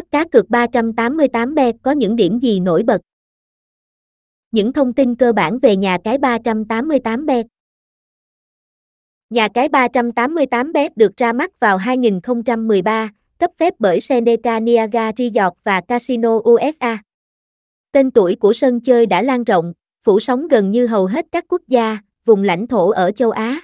App cá cược 388bet có những điểm gì nổi bật? Những thông tin cơ bản về nhà cái 388bet. Nhà cái 388bet được ra mắt vào 2013, cấp phép bởi Seneca Niagara Resort và Casino USA. Tên tuổi của sân chơi đã lan rộng, phủ sóng gần như hầu hết các quốc gia, vùng lãnh thổ ở châu Á.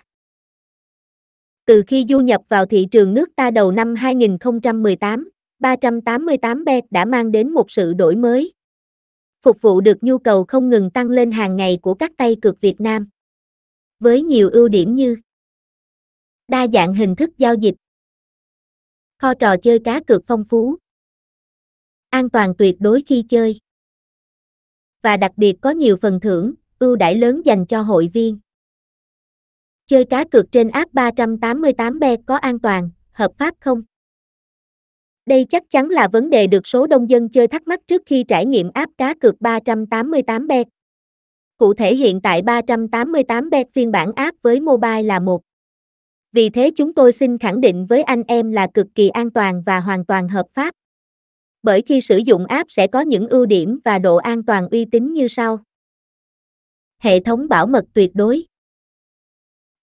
Từ khi du nhập vào thị trường nước ta đầu năm 2018, 388bet đã mang đến một sự đổi mới. Phục vụ được nhu cầu không ngừng tăng lên hàng ngày của các tay cược Việt Nam. Với nhiều ưu điểm như đa dạng hình thức giao dịch, kho trò chơi cá cược phong phú, an toàn tuyệt đối khi chơi, và đặc biệt có nhiều phần thưởng, ưu đãi lớn dành cho hội viên. Chơi cá cược trên app 388bet có an toàn, hợp pháp không? Đây chắc chắn là vấn đề được số đông dân chơi thắc mắc trước khi trải nghiệm app cá cược 388bet. Cụ thể hiện tại 388bet phiên bản app với mobile là một. Vì thế chúng tôi xin khẳng định với anh em là cực kỳ an toàn và hoàn toàn hợp pháp. Bởi khi sử dụng app sẽ có những ưu điểm và độ an toàn uy tín như sau. Hệ thống bảo mật tuyệt đối.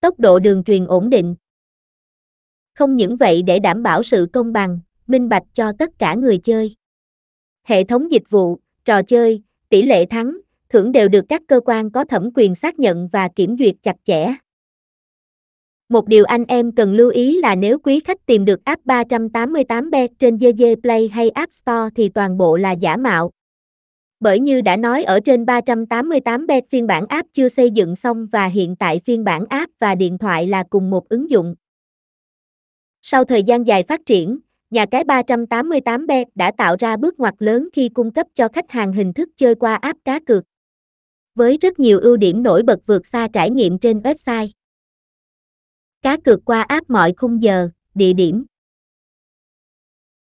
Tốc độ đường truyền ổn định. Không những vậy để đảm bảo sự công bằng, minh bạch cho tất cả người chơi. Hệ thống dịch vụ, trò chơi, tỷ lệ thắng, thưởng đều được các cơ quan có thẩm quyền xác nhận và kiểm duyệt chặt chẽ. Một điều anh em cần lưu ý là nếu quý khách tìm được app 388bet trên GG Play hay App Store thì toàn bộ là giả mạo. Bởi như đã nói ở trên 388bet phiên bản app chưa xây dựng xong và hiện tại phiên bản app và điện thoại là cùng một ứng dụng. Sau thời gian dài phát triển, nhà cái 388bet đã tạo ra bước ngoặt lớn khi cung cấp cho khách hàng hình thức chơi qua app cá cược. Với rất nhiều ưu điểm nổi bật vượt xa trải nghiệm trên website. Cá cược qua app mọi khung giờ, địa điểm.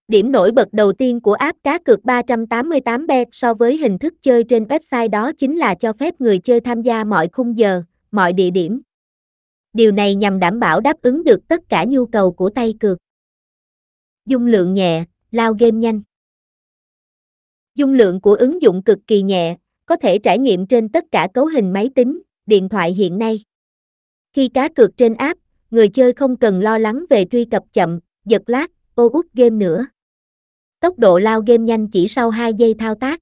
Điểm nổi bật đầu tiên của app cá cược 388bet so với hình thức chơi trên website đó chính là cho phép người chơi tham gia mọi khung giờ, mọi địa điểm. Điều này nhằm đảm bảo đáp ứng được tất cả nhu cầu của tay cược. Dung lượng nhẹ, lao game nhanh. Dung lượng của ứng dụng cực kỳ nhẹ, có thể trải nghiệm trên tất cả cấu hình máy tính, điện thoại hiện nay. Khi cá cược trên app, người chơi không cần lo lắng về truy cập chậm, giật lag, ô út game nữa. Tốc độ lao game nhanh chỉ sau 2 giây thao tác.